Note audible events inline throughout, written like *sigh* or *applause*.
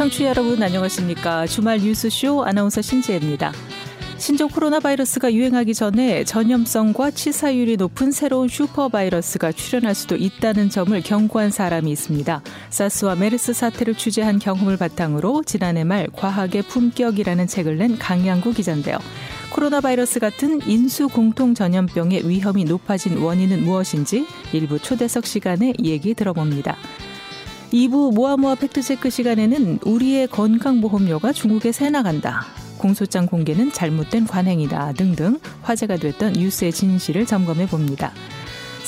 청취자 여러분 안녕하십니까. 주말 뉴스쇼 아나운서 신지혜입니다. 신종 코로나 바이러스가 유행하기 전에 전염성과 치사율이 높은 새로운 슈퍼 바이러스가 출현할 수도 있다는 점을 경고한 사람이 있습니다. 사스와 메르스 사태를 취재한 경험을 바탕으로 지난해 말 과학의 품격이라는 책을 낸 강양구 기자인데요. 코로나 바이러스 같은 인수 공통 전염병의 위험이 높아진 원인은 무엇인지 1부 초대석 시간에 얘기 들어봅니다. 2부 모아모아 팩트체크 시간에는 우리의 건강보험료가 중국에 새 나간다. 공소장 공개는 잘못된 관행이다 등등 화제가 됐던 뉴스의 진실을 점검해 봅니다.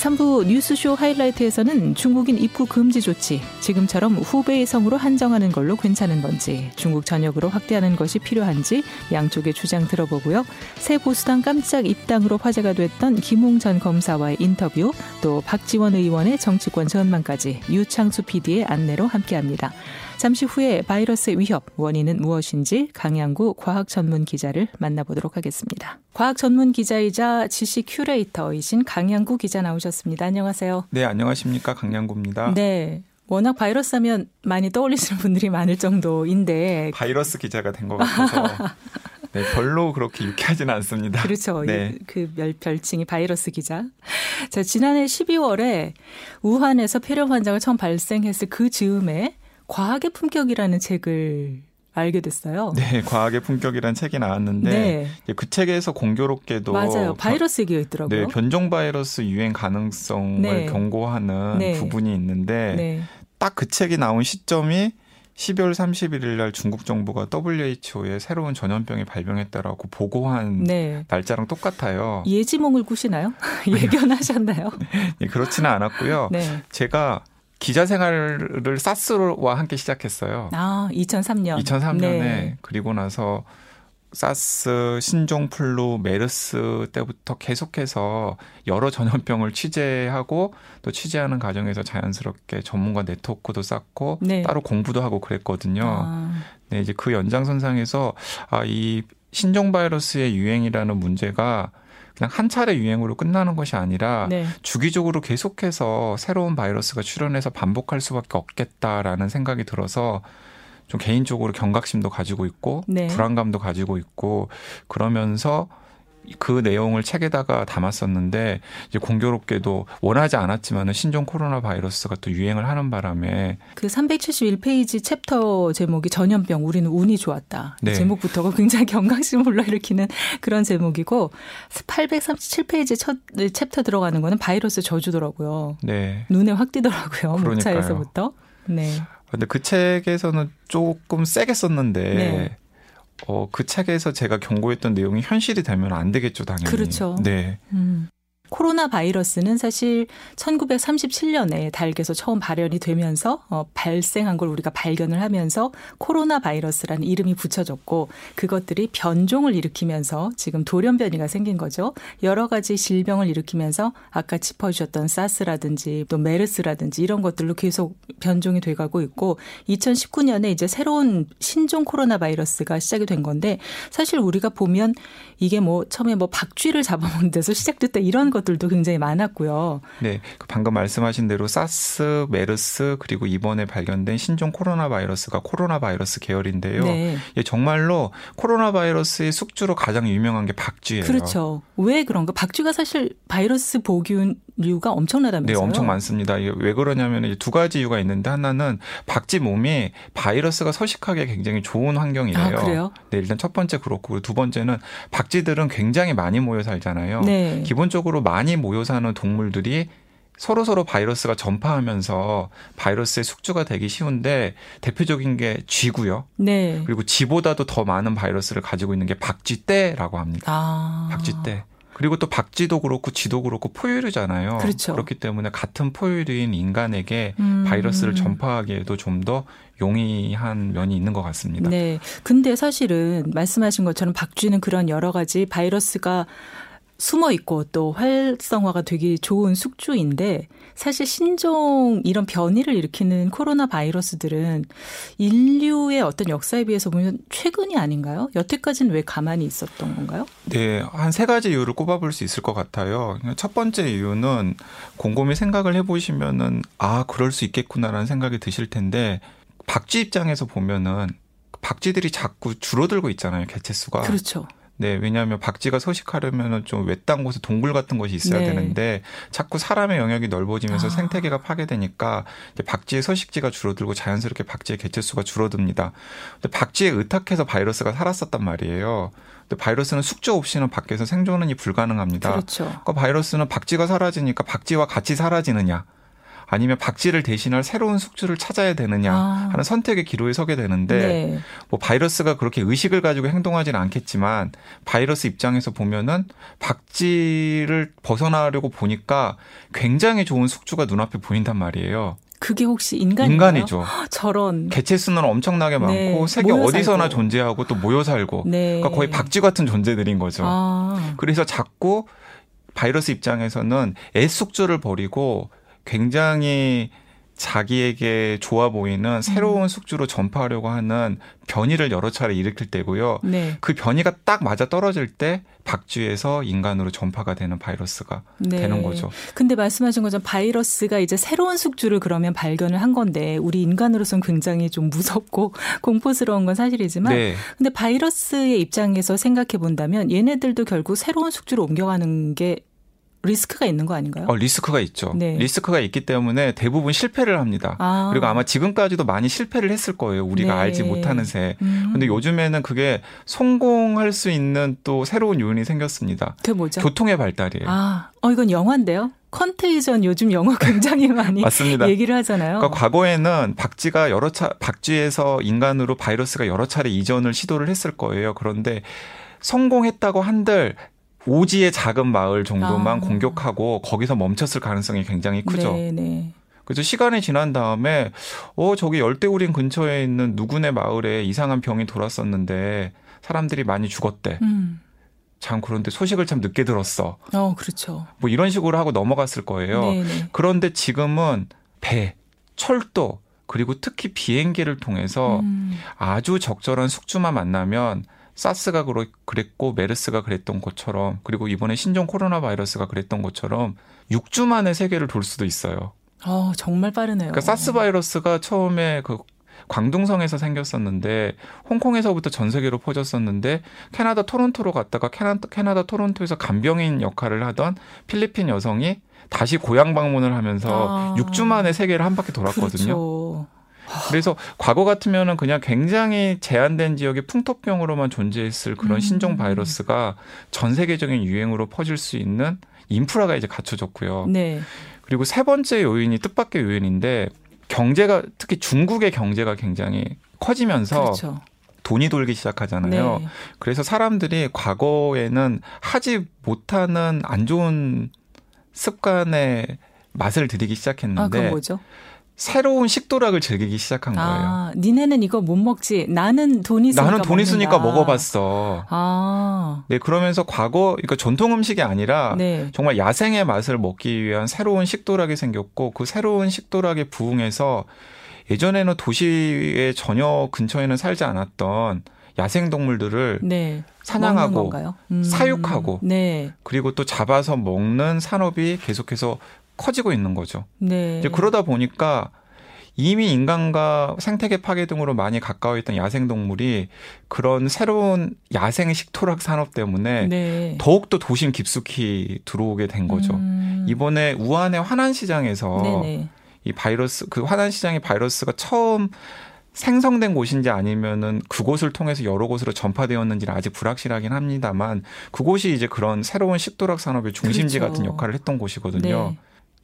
3부 뉴스쇼 하이라이트에서는 중국인 입국 금지 조치, 지금처럼 후베이 성으로 한정하는 걸로 괜찮은 건지, 중국 전역으로 확대하는 것이 필요한지 양쪽의 주장 들어보고요. 새 보수당 깜짝 입당으로 화제가 됐던 김웅 전 검사와의 인터뷰, 또 박지원 의원의 정치권 전망까지 유창수 PD의 안내로 함께합니다. 잠시 후에 바이러스의 위협, 원인은 무엇인지 강양구 과학 전문 기자를 만나보도록 하겠습니다. 과학 전문 기자이자 지식 큐레이터이신 강양구 기자 나오셨습니다. 안녕하세요. 네, 안녕하십니까. 강양구입니다. 네. 워낙 바이러스 하면 많이 떠올리시는 분들이 많을 정도인데 바이러스 기자가 된 것 같아서 *laughs* 네, 별로 그렇게 유쾌하지는 않습니다. 그렇죠. 네. 그 별칭이 바이러스 기자. 자, 지난해 12월에 우한에서 폐렴 환자가 처음 발생했을 그 즈음에 과학의 품격이라는 책을 알게 됐어요. 네, 과학의 품격이라는 책이 나왔는데 네. 그 책에서 공교롭게도 맞아요. 바이러스 얘기가 있더라고요. 네, 변종 바이러스 유행 가능성을 네. 경고하는 네. 부분이 있는데 네. 딱그 책이 나온 시점이 12월 31일 날 중국 정부가 WHO에 새로운 전염병이 발병했다라고 보고한 네. 날짜랑 똑같아요. 예지몽을 꾸시나요? *laughs* 예견하셨나요? *laughs* 네, 그렇지는 않았고요. 네. 제가 기자 생활을 사스와 함께 시작했어요. 아, 2003년. 2003년에 네. 그리고 나서 사스, 신종플루, 메르스 때부터 계속해서 여러 전염병을 취재하고 또 취재하는 과정에서 자연스럽게 전문가 네트워크도 쌓고 네. 따로 공부도 하고 그랬거든요. 아. 네, 이제 그 연장선상에서 아, 이 신종 바이러스의 유행이라는 문제가 그냥 한 차례 유행으로 끝나는 것이 아니라 네. 주기적으로 계속해서 새로운 바이러스가 출현해서 반복할 수밖에 없겠다라는 생각이 들어서 좀 개인적으로 경각심도 가지고 있고 네. 불안감도 가지고 있고 그러면서 그 내용을 책에다가 담았었는데 이제 공교롭게도 원하지 않았지만은 신종 코로나 바이러스가 또 유행을 하는 바람에 그 371페이지 챕터 제목이 전염병 우리는 운이 좋았다. 네. 제목부터가 굉장히 *laughs* 경각심을 불러일으키는 그런 제목이고 837페이지 첫 챕터 들어가는 거는 바이러스 저주더라고요. 네. 눈에 확 띄더라고요. 목차에서부터. 네. 근데 그 책에서는 조금 세게 썼는데 네. 어, 그 책에서 제가 경고했던 내용이 현실이 되면 안 되겠죠, 당연히. 그렇죠. 네. 음. 코로나 바이러스는 사실 1937년에 닭에서 처음 발현이 되면서 어, 발생한 걸 우리가 발견을 하면서 코로나 바이러스라는 이름이 붙여졌고 그것들이 변종을 일으키면서 지금 돌연변이가 생긴 거죠. 여러 가지 질병을 일으키면서 아까 짚어주셨던 사스라든지 또 메르스라든지 이런 것들로 계속 변종이 돼가고 있고 2019년에 이제 새로운 신종 코로나 바이러스가 시작이 된 건데 사실 우리가 보면 이게 뭐 처음에 뭐 박쥐를 잡아먹는 데서 시작됐다 이런 것 것들도 굉장히 많았고요. 네. 그 방금 말씀하신 대로 사스, 메르스 그리고 이번에 발견된 신종 코로나 바이러스가 코로나 바이러스 계열인데요. 네. 예, 정말로 코로나 바이러스의 숙주로 가장 유명한 게 박쥐예요. 그렇죠. 왜 그런가? 박쥐가 사실 바이러스 보균 류가 엄청나다면서요? 네, 엄청 많습니다. 왜 그러냐면 두 가지 이유가 있는데 하나는 박쥐 몸이 바이러스가 서식하기에 굉장히 좋은 환경이래요. 아, 그래요? 네, 일단 첫 번째 그렇고 두 번째는 박쥐들은 굉장히 많이 모여 살잖아요. 네. 기본적으로 많이 모여 사는 동물들이 서로 서로 바이러스가 전파하면서 바이러스의 숙주가 되기 쉬운데 대표적인 게 쥐고요. 네. 그리고 쥐보다도 더 많은 바이러스를 가지고 있는 게 박쥐떼라고 합니다. 아. 박쥐떼. 그리고 또 박쥐도 그렇고 쥐도 그렇고 포유류잖아요. 그렇죠. 그렇기 때문에 같은 포유류인 인간에게 음. 바이러스를 전파하기에도 좀 더 용이한 면이 있는 것 같습니다. 네. 근데 사실은 말씀하신 것처럼 박쥐는 그런 여러 가지 바이러스가 숨어 있고 또 활성화가 되기 좋은 숙주인데 사실 신종 이런 변이를 일으키는 코로나 바이러스들은 인류의 어떤 역사에 비해서 보면 최근이 아닌가요? 여태까지는 왜 가만히 있었던 건가요? 네, 한 세 가지 이유를 꼽아볼 수 있을 것 같아요. 첫 번째 이유는 곰곰이 생각을 해보시면은 아 그럴 수 있겠구나라는 생각이 드실 텐데 박쥐 입장에서 보면은 박쥐들이 자꾸 줄어들고 있잖아요 개체 수가. 그렇죠. 네, 왜냐하면 박쥐가 서식하려면은 좀 외딴 곳에 동굴 같은 곳이 있어야 네. 되는데 자꾸 사람의 영역이 넓어지면서 아. 생태계가 파괴되니까 박쥐의 서식지가 줄어들고 자연스럽게 박쥐의 개체수가 줄어듭니다. 근데 박쥐에 의탁해서 바이러스가 살았었단 말이에요. 근데 바이러스는 숙주 없이는 밖에서 생존이 불가능합니다. 그렇죠. 그러니까 바이러스는 박쥐가 사라지니까 박쥐와 같이 사라지느냐 아니면 박쥐를 대신할 새로운 숙주를 찾아야 되느냐 아. 하는 선택의 기로에 서게 되는데 네. 뭐 바이러스가 그렇게 의식을 가지고 행동하지는 않겠지만 바이러스 입장에서 보면은 박쥐를 벗어나려고 보니까 굉장히 좋은 숙주가 눈앞에 보인단 말이에요. 그게 혹시 인간인가요? 인간이죠. 저런. 개체 수는 엄청나게 많고 네, 세계 어디서나 살고. 존재하고 또 모여 살고 네. 그러니까 거의 박쥐 같은 존재들인 거죠. 아. 그래서 자꾸 바이러스 입장에서는 애숙주를 버리고 굉장히 자기에게 좋아 보이는 음. 새로운 숙주로 전파하려고 하는 변이를 여러 차례 일으킬 때고요. 네. 그 변이가 딱 맞아 떨어질 때 박쥐에서 인간으로 전파가 되는 바이러스가 네. 되는 거죠. 근데 말씀하신 것처럼 바이러스가 이제 새로운 숙주를 그러면 발견을 한 건데 우리 인간으로서는 굉장히 좀 무섭고 *laughs* 공포스러운 건 사실이지만 네. 근데 바이러스의 입장에서 생각해 본다면 얘네들도 결국 새로운 숙주로 옮겨가는 게 리스크가 있는 거 아닌가요? 어, 리스크가 있죠. 네. 리스크가 있기 때문에 대부분 실패를 합니다. 아. 그리고 아마 지금까지도 많이 실패를 했을 거예요. 우리가 네. 알지 못하는 새. 음. 근데 요즘에는 그게 성공할 수 있는 또 새로운 요인이 생겼습니다. 그게 뭐죠? 교통의 발달이에요. 아, 어 이건 영화인데요. 컨테이전 요즘 영화 굉장히 많이 *laughs* 맞습니다. 얘기를 하잖아요. 그러니까 과거에는 박쥐가 여러 차 박쥐에서 인간으로 바이러스가 여러 차례 이전을 시도를 했을 거예요. 그런데 성공했다고 한들 오지의 작은 마을 정도만 아. 공격하고 거기서 멈췄을 가능성이 굉장히 크죠. 네, 네. 그래서 시간이 지난 다음에 어 저기 열대우림 근처에 있는 누구네 마을에 이상한 병이 돌았었는데 사람들이 많이 죽었대. 음. 참 그런데 소식을 참 늦게 들었어. 어, 그렇죠. 뭐 이런 식으로 하고 넘어갔을 거예요. 네, 네. 그런데 지금은 배, 철도 그리고 특히 비행기를 통해서 음. 아주 적절한 숙주만 만나면 사스가 그랬고 메르스가 그랬던 것처럼 그리고 이번에 신종 코로나 바이러스가 그랬던 것처럼 6주 만에 세계를 돌 수도 있어요. 어, 정말 빠르네요. 그러니까 사스 바이러스가 처음에 그 광둥성에서 생겼었는데 홍콩에서부터 전 세계로 퍼졌었는데 캐나다 토론토로 갔다가 캐나다, 캐나다 토론토에서 간병인 역할을 하던 필리핀 여성이 다시 고향 방문을 하면서 아. 6주 만에 세계를 한 바퀴 돌았거든요. 그렇죠. 그래서 과거 같으면은 그냥 굉장히 제한된 지역에 풍토병으로만 존재했을 그런 음. 신종 바이러스가 전 세계적인 유행으로 퍼질 수 있는 인프라가 이제 갖춰졌고요. 네. 그리고 세 번째 요인이 뜻밖의 요인인데 경제가 특히 중국의 경제가 굉장히 커지면서 그렇죠. 돈이 돌기 시작하잖아요. 네. 그래서 사람들이 과거에는 하지 못하는 안 좋은 습관의 맛을 들이기 아, 시작했는데 뭐죠? 새로운 식도락을 즐기기 시작한 거예요. 아, 니네는 이거 못 먹지. 나는 돈이 있으니까 나는 돈 있으니까. 먹어봤어. 아, 네, 그러면서 과거, 그러니까 전통 음식이 아니라 네. 정말 야생의 맛을 먹기 위한 새로운 식도락이 생겼고 그 새로운 식도락에 부응해서 예전에는 도시의 전혀 근처에는 살지 않았던 야생 동물들을 네. 사냥하고? 음. 사육하고 네. 그리고 또 잡아서 먹는 산업이 계속해서 커지고 있는 거죠. 네. 이제 그러다 보니까 이미 인간과 생태계 파괴 등으로 많이 가까워 있던 야생 동물이 그런 새로운 야생 식토락 산업 때문에 네. 더욱더 도심 깊숙이 들어오게 된 거죠. 음. 이번에 우한의 화난 시장에서 네네. 이 바이러스 그 화난 시장의 바이러스가 처음 생성된 곳인지 아니면은 그곳을 통해서 여러 곳으로 전파되었는지는 아직 불확실하긴 합니다만 그곳이 이제 그런 새로운 식도락 산업의 중심지 그렇죠. 같은 역할을 했던 곳이거든요. 네.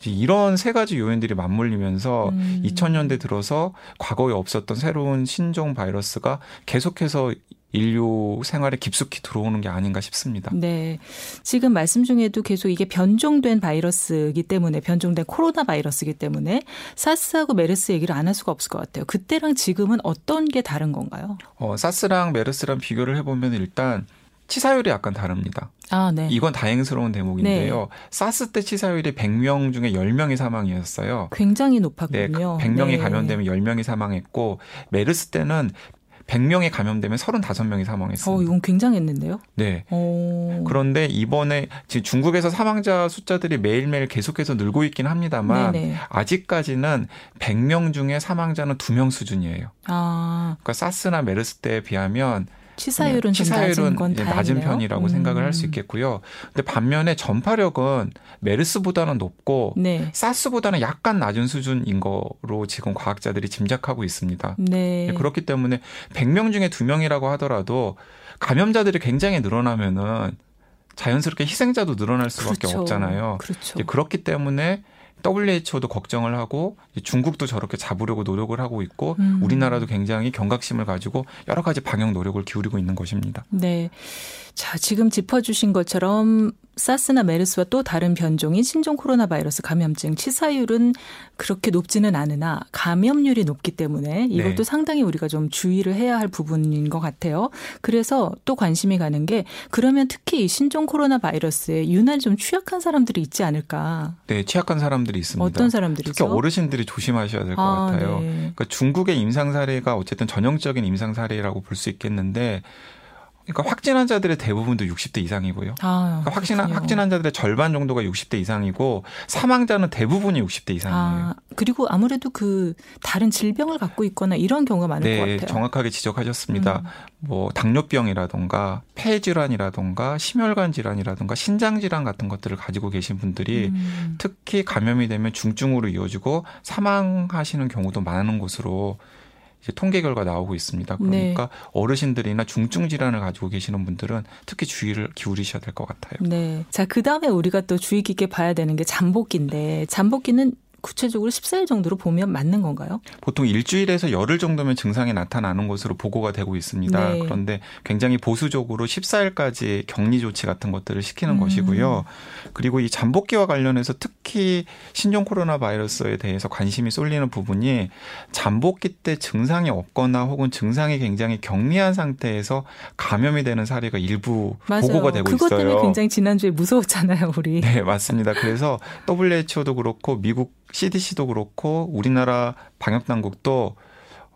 이런 세 가지 요인들이 맞물리면서 음. 2000년대 들어서 과거에 없었던 새로운 신종 바이러스가 계속해서 인류 생활에 깊숙이 들어오는 게 아닌가 싶습니다. 네. 지금 말씀 중에도 계속 이게 변종된 바이러스이기 때문에 변종된 코로나 바이러스이기 때문에 사스하고 메르스 얘기를 안 할 수가 없을 것 같아요. 그때랑 지금은 어떤 게 다른 건가요? 어, 사스랑 메르스랑 비교를 해보면 일단 치사율이 약간 다릅니다. 아, 네. 이건 다행스러운 대목인데요. 사스 때 치사율이 100명 중에 10명이 사망이었어요. 굉장히 네, 높았군요. 100명이 네. 감염되면 10명이 사망했고 메르스 때는 100명이 감염되면 35명이 사망했습니다. 어, 이건 굉장했는데요. 네. 오. 그런데 이번에 지금 중국에서 사망자 숫자들이 매일매일 계속해서 늘고 있긴 합니다만 네네. 아직까지는 100명 중에 사망자는 2명 수준이에요. 아, 그러니까 사스나 메르스 때에 비하면 치사율은 좀 낮은 치사율은 건 이제 다행이네요. 낮은 편이라고 음. 생각을 할 수 있겠고요. 근데 반면에 전파력은 메르스보다는 높고 네. 사스보다는 약간 낮은 수준인 거로 지금 과학자들이 짐작하고 있습니다. 네. 그렇기 때문에 100명 중에 2명이라고 하더라도 감염자들이 굉장히 늘어나면은 자연스럽게 희생자도 늘어날 수밖에 그렇죠. 없잖아요. 그렇죠. 이제 그렇기 때문에 WHO도 걱정을 하고 중국도 저렇게 잡으려고 노력을 하고 있고 음. 우리나라도 굉장히 경각심을 가지고 여러 가지 방역 노력을 기울이고 있는 것입니다. 네. 자, 지금 짚어주신 것처럼 사스나 메르스와 또 다른 변종인 신종 코로나 바이러스 감염증 치사율은 그렇게 높지는 않으나 감염률이 높기 때문에 이것도 네. 상당히 우리가 좀 주의를 해야 할 부분인 것 같아요. 그래서 또 관심이 가는 게 그러면 특히 이 신종 코로나 바이러스에 유난히 좀 취약한 사람들이 있지 않을까? 네, 취약한 사람들이 있습니다. 어떤 사람들이죠? 특히 어르신들이 조심하셔야 될것 아, 같아요. 네. 그러니까 중국의 임상 사례가 어쨌든 전형적인 임상 사례라고 볼 수 있겠는데 그러니까 확진 환자들의 대부분도 60대 이상이고요. 아, 그러니까 확진. 확진 환자들의 절반 정도가 60대 이상이고 사망자는 대부분이 60대 이상이에요. 아, 그리고 아무래도 그 다른 질병을 갖고 있거나 이런 경우가 많을 것 네, 같아요. 정확하게 지적하셨습니다. 음. 뭐 당뇨병이라던가 폐 질환이라던가 심혈관 질환이라던가 신장 질환 같은 것들을 가지고 계신 분들이 음. 특히 감염이 되면 중증으로 이어지고 사망하시는 경우도 많은 것으로 이제 통계 결과 나오고 있습니다. 네. 그러니까 어르신들이나 중증 질환을 가지고 계시는 분들은 특히 주의를 기울이셔야 될 것 같아요. 네. 자, 그 다음에 우리가 또 주의 깊게 봐야 되는 게 잠복기인데, 잠복기는 구체적으로 14일 정도로 보면 맞는 건가요? 보통 일주일에서 열흘 정도면 증상이 나타나는 것으로 보고가 되고 있습니다. 네. 그런데 굉장히 보수적으로 14일까지 격리 조치 같은 것들을 시키는 음. 것이고요. 그리고 이 잠복기와 관련해서 특히 신종 코로나 바이러스에 대해서 관심이 쏠리는 부분이 잠복기 때 증상이 없거나 혹은 증상이 굉장히 경미한 상태에서 감염이 되는 사례가 일부 맞아요. 보고가 되고 그것 있어요. 때문에 굉장히 지난주에 무서웠잖아요, 우리. 네, 맞습니다. 그래서 *laughs* WHO도 그렇고 미국 CDC도 그렇고 우리나라 방역 당국도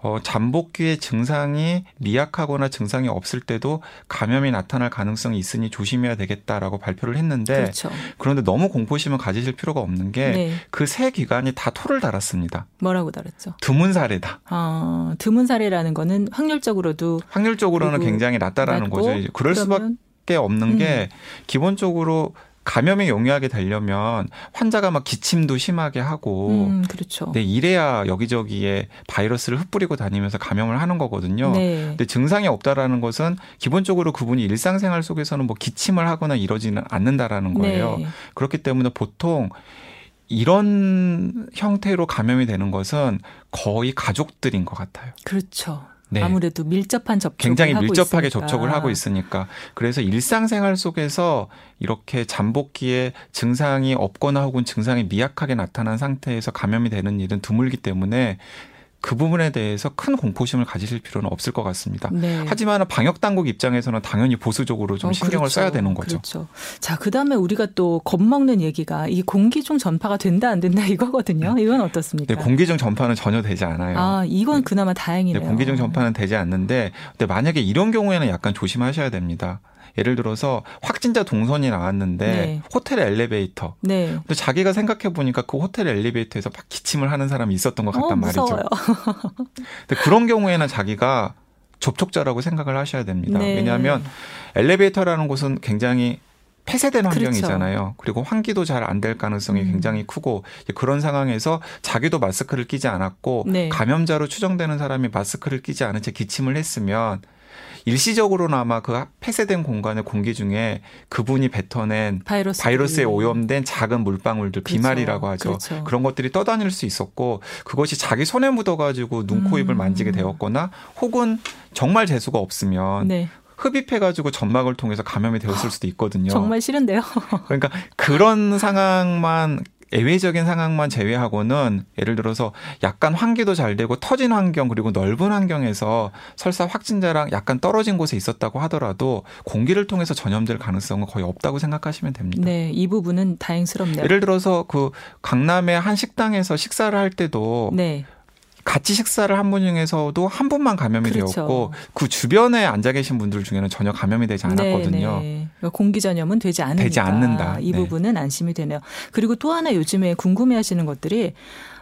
어, 잠복기의 증상이 미약하거나 증상이 없을 때도 감염이 나타날 가능성이 있으니 조심해야 되겠다라고 발표를 했는데 그렇죠. 그런데 너무 공포심을 가지실 필요가 없는 게 네. 그세 기관이 다 토를 달았습니다. 뭐라고 달았죠? 드문 사례다. 아, 드문 사례라는 거는 확률적으로도 확률적으로는 굉장히 낮다라는 거죠. 그럴 수밖에 없는 게 음. 기본적으로 감염이 용이하게 되려면 환자가 막 기침도 심하게 하고 음, 그렇죠. 네, 이래야 여기저기에 바이러스를 흩뿌리고 다니면서 감염을 하는 거거든요. 네. 근데 증상이 없다라는 것은 기본적으로 그분이 일상생활 속에서는 뭐 기침을 하거나 이러지는 않는다라는 거예요. 네. 그렇기 때문에 보통 이런 형태로 감염이 되는 것은 거의 가족들인 것 같아요. 그렇죠. 네. 아무래도 밀접한 접촉을 굉장히 밀접하게 있으니까. 접촉을 하고 있으니까 그래서 일상생활 속에서 이렇게 잠복기에 증상이 없거나 혹은 증상이 미약하게 나타난 상태에서 감염이 되는 일은 드물기 때문에 그 부분에 대해서 큰 공포심을 가지실 필요는 없을 것 같습니다. 네. 하지만 방역 당국 입장에서는 당연히 보수적으로 좀 어, 신경을 그렇죠. 써야 되는 거죠. 그렇죠. 자, 그다음에 우리가 또 겁먹는 얘기가 이 공기 중 전파가 된다 안 된다 이거거든요. 이건 어떻습니까? 네, 공기 중 전파는 전혀 되지 않아요. 아, 이건 그나마 네, 다행이네요. 공기 중 전파는 되지 않는데 근데 만약에 이런 경우에는 약간 조심하셔야 됩니다. 예를 들어서 확진자 동선이 나왔는데 네. 호텔 엘리베이터 네. 근데 자기가 생각해 보니까 그 호텔 엘리베이터에서 막 기침을 하는 사람이 있었던 것 같단 어, 말이죠. 무서워요. *laughs* 근데 그런 경우에는 자기가 접촉자라고 생각을 하셔야 됩니다. 네. 왜냐하면 엘리베이터라는 곳은 굉장히 폐쇄된 그렇죠. 환경이잖아요. 그리고 환기도 잘 안 될 가능성이 음. 굉장히 크고 그런 상황에서 자기도 마스크를 끼지 않았고 네. 감염자로 추정되는 사람이 마스크를 끼지 않은 채 기침을 했으면 일시적으로나마 그 폐쇄된 공간의 공기 중에 그분이 뱉어낸 바이러스 바이러스 에 오염된 작은 물방울들 그렇죠. 비말이라고 하죠. 그렇죠. 그런 것들이 떠다닐 수 있었고 그것이 자기 손에 묻어가지고 눈, 코, 입을 음. 만지게 되었거나 혹은 정말 재수가 없으면 네. 흡입해가지고 점막을 통해서 감염이 되었을 수도 있거든요. 정말 싫은데요. 그러니까 그런 상황만 예외적인 상황만 제외하고는 예를 들어서 약간 환기도 잘 되고 터진 환경 그리고 넓은 환경에서 설사 확진자랑 약간 떨어진 곳에 있었다고 하더라도 공기를 통해서 전염될 가능성은 거의 없다고 생각하시면 됩니다. 네, 이 부분은 다행스럽네요. 예를 들어서 그 강남의 한 식당에서 식사를 할 때도 네. 같이 식사를 한 분 중에서도 한 분만 감염이 그렇죠. 되었고 그 주변에 앉아 계신 분들 중에는 전혀 감염이 되지 않았거든요. 네, 네. 공기 전염은 되지 않는다. 되지 않는다. 이 네. 부분은 안심이 되네요. 그리고 또 하나 요즘에 궁금해하시는 것들이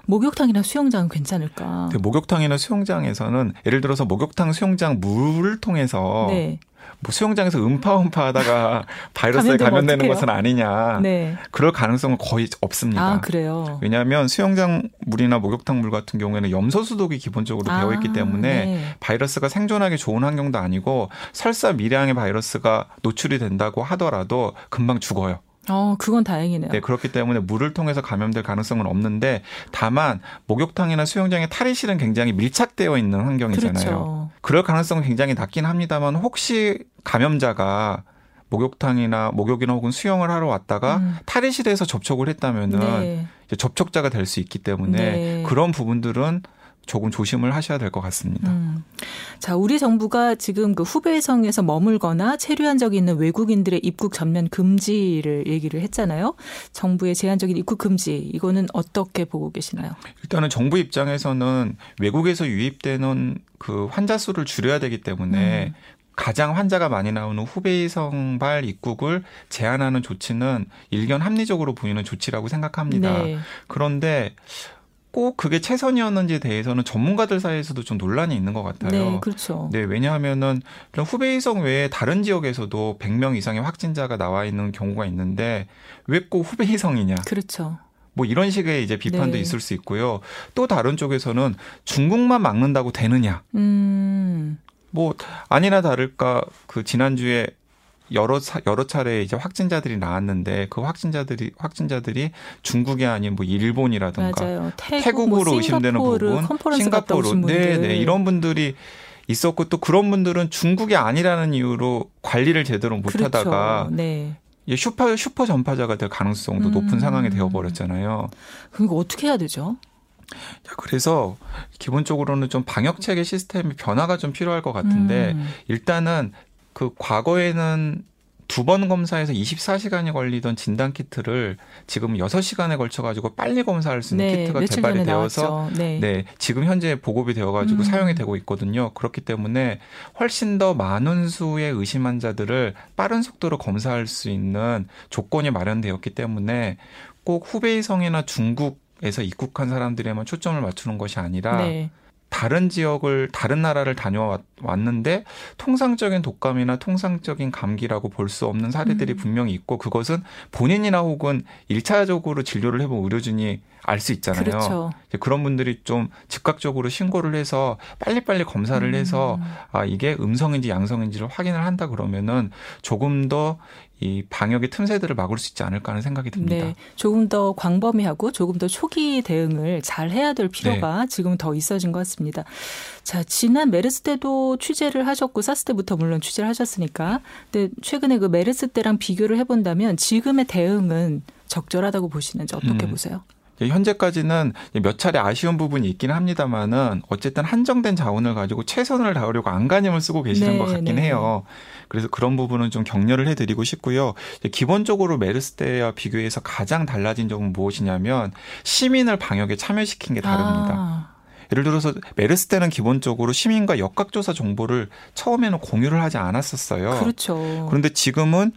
목욕탕이나 수영장은 괜찮을까? 목욕탕이나 수영장에서는 예를 들어서 목욕탕, 수영장 물을 통해서 네. 뭐 수영장에서 음파음파 하다가 *laughs* 바이러스에 감염되는 것은 아니냐. 네. 그럴 가능성은 거의 없습니다. 아, 그래요? 왜냐하면 수영장 물이나 목욕탕 물 같은 경우에는 염소 수독이 기본적으로 아, 되어 있기 때문에 네. 바이러스가 생존하기 좋은 환경도 아니고 설사 미량의 바이러스가 노출이 된다고 하더라도 금방 죽어요. 어, 그건 다행이네요. 네, 그렇기 때문에 물을 통해서 감염될 가능성은 없는데 다만 목욕탕이나 수영장의 탈의실은 굉장히 밀착되어 있는 환경이잖아요. 그렇죠. 그럴 가능성은 굉장히 낮긴 합니다만 혹시 감염자가 목욕탕이나 목욕이나 혹은 수영을 하러 왔다가 음. 탈의실에서 접촉을 했다면은 네. 접촉자가 될 수 있기 때문에 네. 그런 부분들은 조금 조심을 하셔야 될 것 같습니다. 음. 자, 우리 정부가 지금 그 후베이성에서 머물거나 체류한 적이 있는 외국인들의 입국 전면 금지를 얘기를 했잖아요. 정부의 제한적인 입국 금지 이거는 어떻게 보고 계시나요? 일단은 정부 입장에서는 외국에서 유입되는 그 환자 수를 줄여야 되기 때문에 음. 가장 환자가 많이 나오는 후베이성발 입국을 제한하는 조치는 일견 합리적으로 보이는 조치라고 생각합니다. 네. 그런데 꼭 그게 최선이었는지에 대해서는 전문가들 사이에서도 좀 논란이 있는 것 같아요. 네, 그렇죠. 네, 왜냐하면은 후베이성 외에 다른 지역에서도 100명 이상의 확진자가 나와 있는 경우가 있는데 왜 꼭 후베이성이냐? 그렇죠. 뭐 이런 식의 이제 비판도 네. 있을 수 있고요. 또 다른 쪽에서는 중국만 막는다고 되느냐? 음. 뭐 아니나 다를까 그 지난주에 여러 차, 여러 차례 이제 확진자들이 나왔는데 그 확진자들이 확진자들이 중국이 아닌 뭐 일본이라든가 맞아요. 태국, 으로 뭐 의심되는 부분, 싱가포르, 네, 네 이런 분들이 있었고 또 그런 분들은 중국이 아니라는 이유로 관리를 제대로 못하다가 그렇죠. 네. 슈퍼 슈퍼 전파자가 될 가능성도 음. 높은 상황이 되어버렸잖아요. 그러니까 어떻게 해야 되죠? 그래서 기본적으로는 좀 방역 체계 시스템의 변화가 좀 필요할 것 같은데 음. 일단은 그 과거에는 두 번 검사해서 24시간이 걸리던 진단 키트를 지금 6시간에 걸쳐 가지고 빨리 검사할 수 있는 네, 키트가 개발이 되어서 네. 네. 지금 현재 보급이 되어 가지고 음. 사용이 되고 있거든요. 그렇기 때문에 훨씬 더 많은 수의 의심 환자들을 빠른 속도로 검사할 수 있는 조건이 마련되었기 때문에 꼭 후베이성이나 중국 에서 입국한 사람들에만 초점을 맞추는 것이 아니라 네. 다른 지역을 다른 나라를 다녀왔는데 통상적인 독감이나 통상적인 감기라고 볼 수 없는 사례들이 음. 분명히 있고 그것은 본인이나 혹은 일차적으로 진료를 해본 의료진이 알 수 있잖아요. 그렇죠. 그런 분들이 좀 즉각적으로 신고를 해서 빨리빨리 검사를 음. 해서 아 이게 음성인지 양성인지를 확인을 한다 그러면은 조금 더 이 방역의 틈새들을 막을 수 있지 않을까 하는 생각이 듭니다. 네. 조금 더 광범위하고 조금 더 초기 대응을 잘 해야 될 필요가 네. 지금 더 있어진 것 같습니다. 자, 지난 메르스 때도 취재를 하셨고 사스 때부터 물론 취재를 하셨으니까 근데 최근에 그 메르스 때랑 비교를 해 본다면 지금의 대응은 적절하다고 보시는지 어떻게 음. 보세요? 현재까지는 몇 차례 아쉬운 부분이 있긴 합니다만은 어쨌든 한정된 자원을 가지고 최선을 다하려고 안간힘을 쓰고 계시는 네, 것 같긴 네. 해요. 그래서 그런 부분은 좀 격려를 해드리고 싶고요. 기본적으로 메르스 때와 비교해서 가장 달라진 점은 무엇이냐면 시민을 방역에 참여시킨 게 다릅니다. 아. 예를 들어서 메르스 때는 기본적으로 시민과 역학조사 정보를 처음에는 공유를 하지 않았었어요. 그렇죠. 그런데 지금은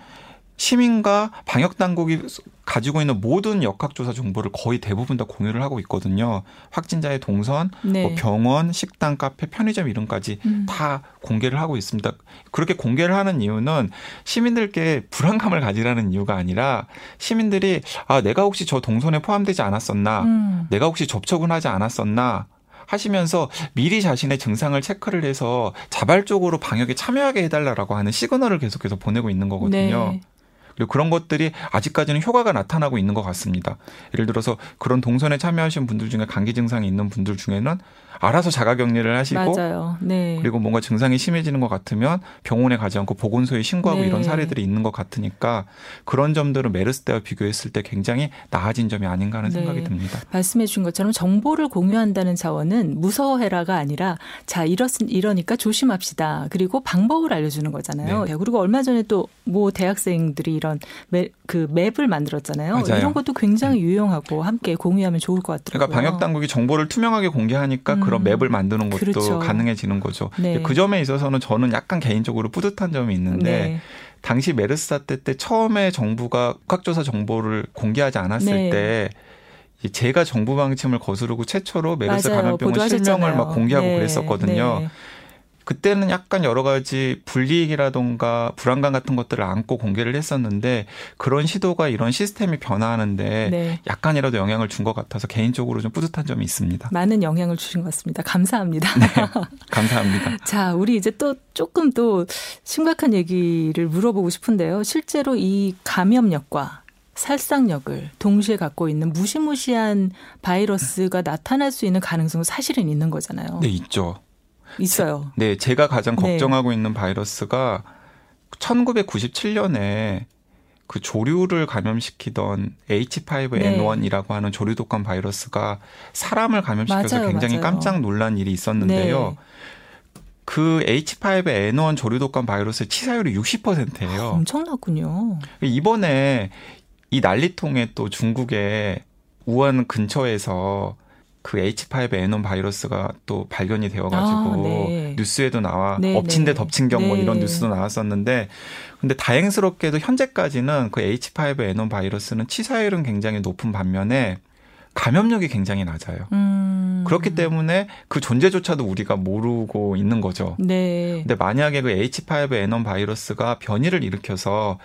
시민과 방역 당국이 가지고 있는 모든 역학조사 정보를 거의 대부분 다 공유를 하고 있거든요. 확진자의 동선, 네. 뭐 병원, 식당, 카페, 편의점 이름까지 음. 다 공개를 하고 있습니다. 그렇게 공개를 하는 이유는 시민들께 불안감을 가지라는 이유가 아니라 시민들이 아 내가 혹시 저 동선에 포함되지 않았었나, 음. 내가 혹시 접촉은 하지 않았었나 하시면서 미리 자신의 증상을 체크를 해서 자발적으로 방역에 참여하게 해달라라고 하는 시그널을 계속해서 보내고 있는 거거든요. 네. 그리고 그런 것들이 아직까지는 효과가 나타나고 있는 것 같습니다. 예를 들어서 그런 동선에 참여하신 분들 중에 감기 증상이 있는 분들 중에는 알아서 자가격리를 하시고 네. 그리고 뭔가 증상이 심해지는 것 같으면 병원에 가지 않고 보건소에 신고하고 네. 이런 사례들이 있는 것 같으니까 그런 점들은 메르스 때와 비교했을 때 굉장히 나아진 점이 아닌가 하는 네. 생각이 듭니다. 말씀해 주신 것처럼 정보를 공유한다는 자원은 무서워해라가 아니라 자 이렇 이러니까 조심합시다. 그리고 방법을 알려주는 거잖아요. 네. 그리고 얼마 전에 또 뭐 대학생들이 이런 매, 그 맵을 만들었잖아요. 맞아요. 이런 것도 굉장히 유용하고 함께 공유하면 좋을 것 같더라고요. 그러니까 방역 당국이 정보를 투명하게 공개하니까 음. 그런 맵을 만드는 것도 그렇죠. 가능해지는 거죠. 네. 그 점에 있어서는 저는 약간 개인적으로 뿌듯한 점이 있는데 네. 당시 메르스 사태 때 처음에 정부가 국학조사 정보를 공개하지 않았을 네. 때이 제가 정부 방침을 거스르고 최초로 메르스 맞아요. 감염병을. 실명을 막 공개하고 네. 그랬었거든요. 네. 그때는 약간 여러 가지 불이익이라던가 불안감 같은 것들을 안고 공개를 했었는데 그런 시도가 이런 시스템이 변화하는데 네. 약간이라도 영향을 준 것 같아서 개인적으로 좀 뿌듯한 점이 있습니다. 많은 영향을 주신 것 같습니다. 감사합니다. 감사합니다. *laughs* 자, 우리 이제 또 조금 또 심각한 얘기를 물어보고 싶은데요. 실제로 이 감염력과 살상력을 동시에 갖고 있는 무시무시한 바이러스가 나타날 수 있는 가능성은 사실은 있는 거잖아요. 네, 있죠. 있어요. 네, 제가 가장 네. 걱정하고 있는 바이러스가 1997년에 그 조류를 감염시키던 H5N1이라고 하는 조류 독감 바이러스가 사람을 감염시켜서 맞아요, 굉장히 맞아요. 깜짝 놀란 일이 있었는데요. 네. 그 H5N1 조류 독감 바이러스의 치사율이 60%예요. 엄청났군요. 이번에 이 난리통에 또 중국의 우한 근처에서 그 H5N1 바이러스가 또 발견이 되어가지고 아, 네. 뉴스에도 나와 네, 엎친 데 네. 덮친 경뭐 네. 이런 뉴스도 나왔었는데 근데 다행스럽게도 현재까지는 그 H5N1 바이러스는 치사율은 굉장히 높은 반면에 감염력이 굉장히 낮아요. 음. 그렇기 때문에 그 존재조차도 우리가 모르고 있는 거죠. 네. 근데 만약에 그 H5N1 바이러스가 변이를 일으켜서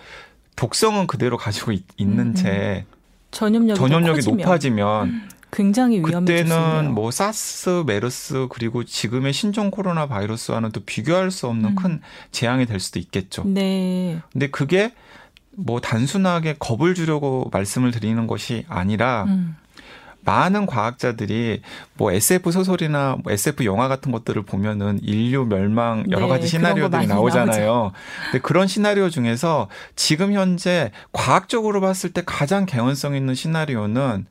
독성은 그대로 가지고 있, 음, 는채 전염력이, 더 전염력이 커지면 높아지면 굉장히 있네요. 그때는 뭐 사스, 메르스 그리고 지금의 신종 코로나 바이러스와는 또 비교할 수 없는 음. 큰 재앙이 될 수도 있겠죠. 네. 근데 그게 뭐 단순하게 겁을 주려고 말씀을 드리는 것이 아니라 음. 많은 과학자들이 뭐 SF 소설이나 뭐 SF 영화 같은 것들을 보면은 인류 멸망 여러 네, 가지 그런 거 시나리오들이 나오잖아요. 근데 그런 시나리오 중에서 지금 현재 과학적으로 봤을 때 가장 개연성 있는 시나리오는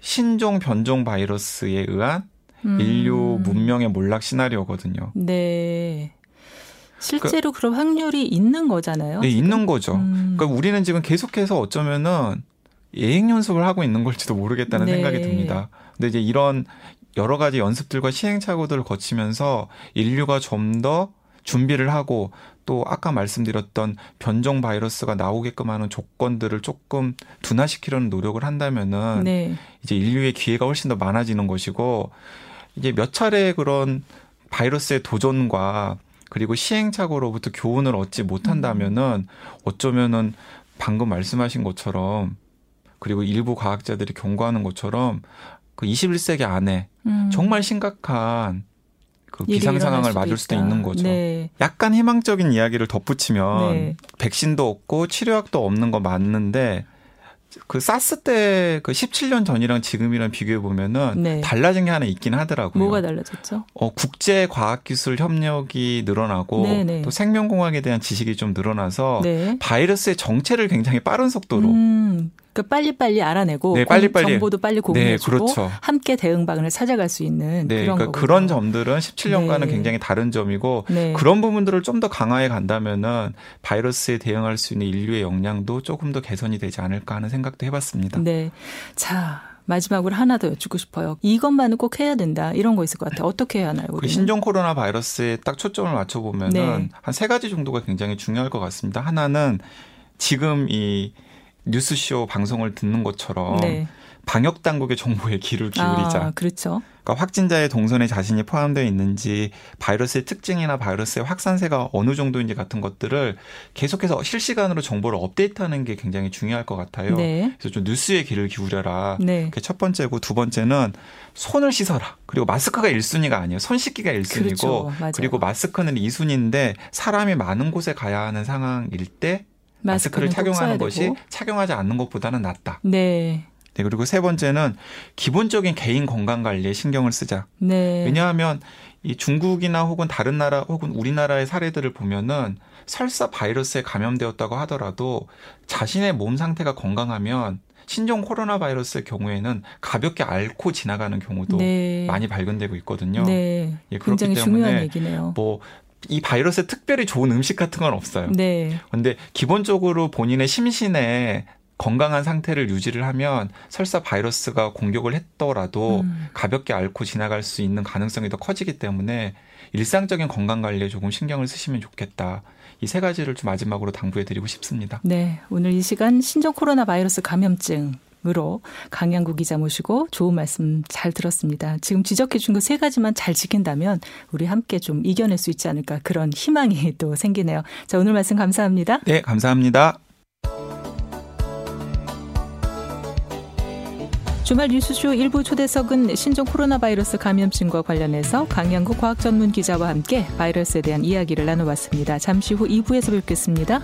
신종 변종 바이러스에 의한 음. 인류 문명의 몰락 시나리오거든요. 네. 실제로 그, 럼 확률이 있는 거잖아요. 네, 있는 거죠. 음. 그러니까 우리는 지금 계속해서 어쩌면은 예행 연습을 하고 있는 걸지도 모르겠다는 네. 생각이 듭니다. 근데 이제 이런 여러 가지 연습들과 시행착오들을 거치면서 인류가 좀 더 준비를 하고 또 아까 말씀드렸던 변종 바이러스가 나오게끔 하는 조건들을 조금 둔화시키려는 노력을 한다면은 네. 이제 인류의 기회가 훨씬 더 많아지는 것이고 이게 몇 차례 그런 바이러스의 도전과 그리고 시행착오로부터 교훈을 얻지 못한다면은 어쩌면은 방금 말씀하신 것처럼 그리고 일부 과학자들이 경고하는 것처럼 그 21세기 안에 음. 정말 심각한 그 비상 상황을 맞을 수도. 있는 거죠. 네. 약간 희망적인 이야기를 덧붙이면 네. 백신도 없고 치료약도 없는 거 맞는데 그 사스 때 그 17년 전이랑 지금이랑 비교해 보면은 네. 달라진 게 하나 있긴 하더라고요. 뭐가 달라졌죠? 어, 국제 과학 기술 협력이 늘어나고 네네. 또 생명공학에 대한 지식이 좀 늘어나서 네. 바이러스의 정체를 굉장히 빠른 속도로 음, 그 빨리빨리 알아내고 네, 공- 빨리빨리. 정보도 빨리 공유해주고 네, 그렇죠. 함께 대응방을 찾아갈 수 있는 네, 그런 그러니까. 그런 점들은 17년과는 네. 굉장히 다른 점이고 네. 그런 부분들을 좀 더 강화해 간다면은 바이러스에 대응할 수 있는 인류의 역량도 조금 더 개선이 되지 않을까 하는 생각도 해봤습니다. 네. 자, 마지막으로 하나 더 여쭙고 싶어요. 이것만은 꼭 해야 된다. 이런 거 있을 것 같아요. 어떻게 해야 하나요? 그 우리는? 신종 코로나 바이러스에 딱 초점을 맞춰보면은 네. 한세 가지 정도가 굉장히 중요할 것 같습니다. 하나는 지금 이 뉴스쇼 방송을 듣는 것처럼 네. 방역 당국의 정보에 귀를 기울이자. 아, 그렇죠. 그러니까 확진자의 동선에 자신이 포함되어 있는지 바이러스의 특징이나 바이러스의 확산세가 어느 정도인지 같은 것들을 계속해서 실시간으로 정보를 업데이트하는 게 굉장히 중요할 것 같아요. 네. 그래서 좀 뉴스에 귀를 기울여라. 네. 그게 첫 번째고 두 번째는 손을 씻어라. 그리고 마스크가 1순위가 아니에요. 손 씻기가 1순위고 그렇죠. 그리고 마스크는 2순위인데 사람이 많은 곳에 가야 하는 상황일 때 마스크를 착용하는 것이. 착용하지 않는 것보다는 낫다. 네. 네, 그리고 세 번째는 기본적인 개인 건강 관리에 신경을 쓰자. 네. 왜냐하면 이 중국이나 혹은 다른 나라 혹은 우리나라의 사례들을 보면은 설사 바이러스에 감염되었다고 하더라도 자신의 몸 상태가 건강하면 신종 코로나 바이러스의 경우에는 가볍게 앓고 지나가는 경우도 네. 많이 발견되고 있거든요. 네. 예, 그렇기 굉장히 중요한 때문에 얘기네요. 뭐 이 바이러스에 특별히 좋은 음식 같은 건 없어요. 네. 근데 기본적으로 본인의 심신에 건강한 상태를 유지를 하면 설사 바이러스가 공격을 했더라도 음. 가볍게 앓고 지나갈 수 있는 가능성이 더 커지기 때문에 일상적인 건강 관리에 조금 신경을 쓰시면 좋겠다. 이 세 가지를 좀 마지막으로 당부해 드리고 싶습니다. 네. 오늘 이 시간 신종 코로나 바이러스 감염증 으로 강양구 기자 모시고 좋은 말씀 잘 들었습니다. 지금 지적해 준그세 가지만 잘 지킨다면 우리 함께 좀 이겨낼 수 있지 않을까 그런 희망이 *laughs* 또 생기네요. 자, 오늘 말씀 감사합니다. 네, 감사합니다. 주말 뉴스쇼 일부 초대석은 신종 코로나 바이러스 감염증과 관련해서 강양구 과학 전문 기자와 함께 바이러스에 대한 이야기를 나눠봤습니다. 잠시 후 2부에서 뵙겠습니다.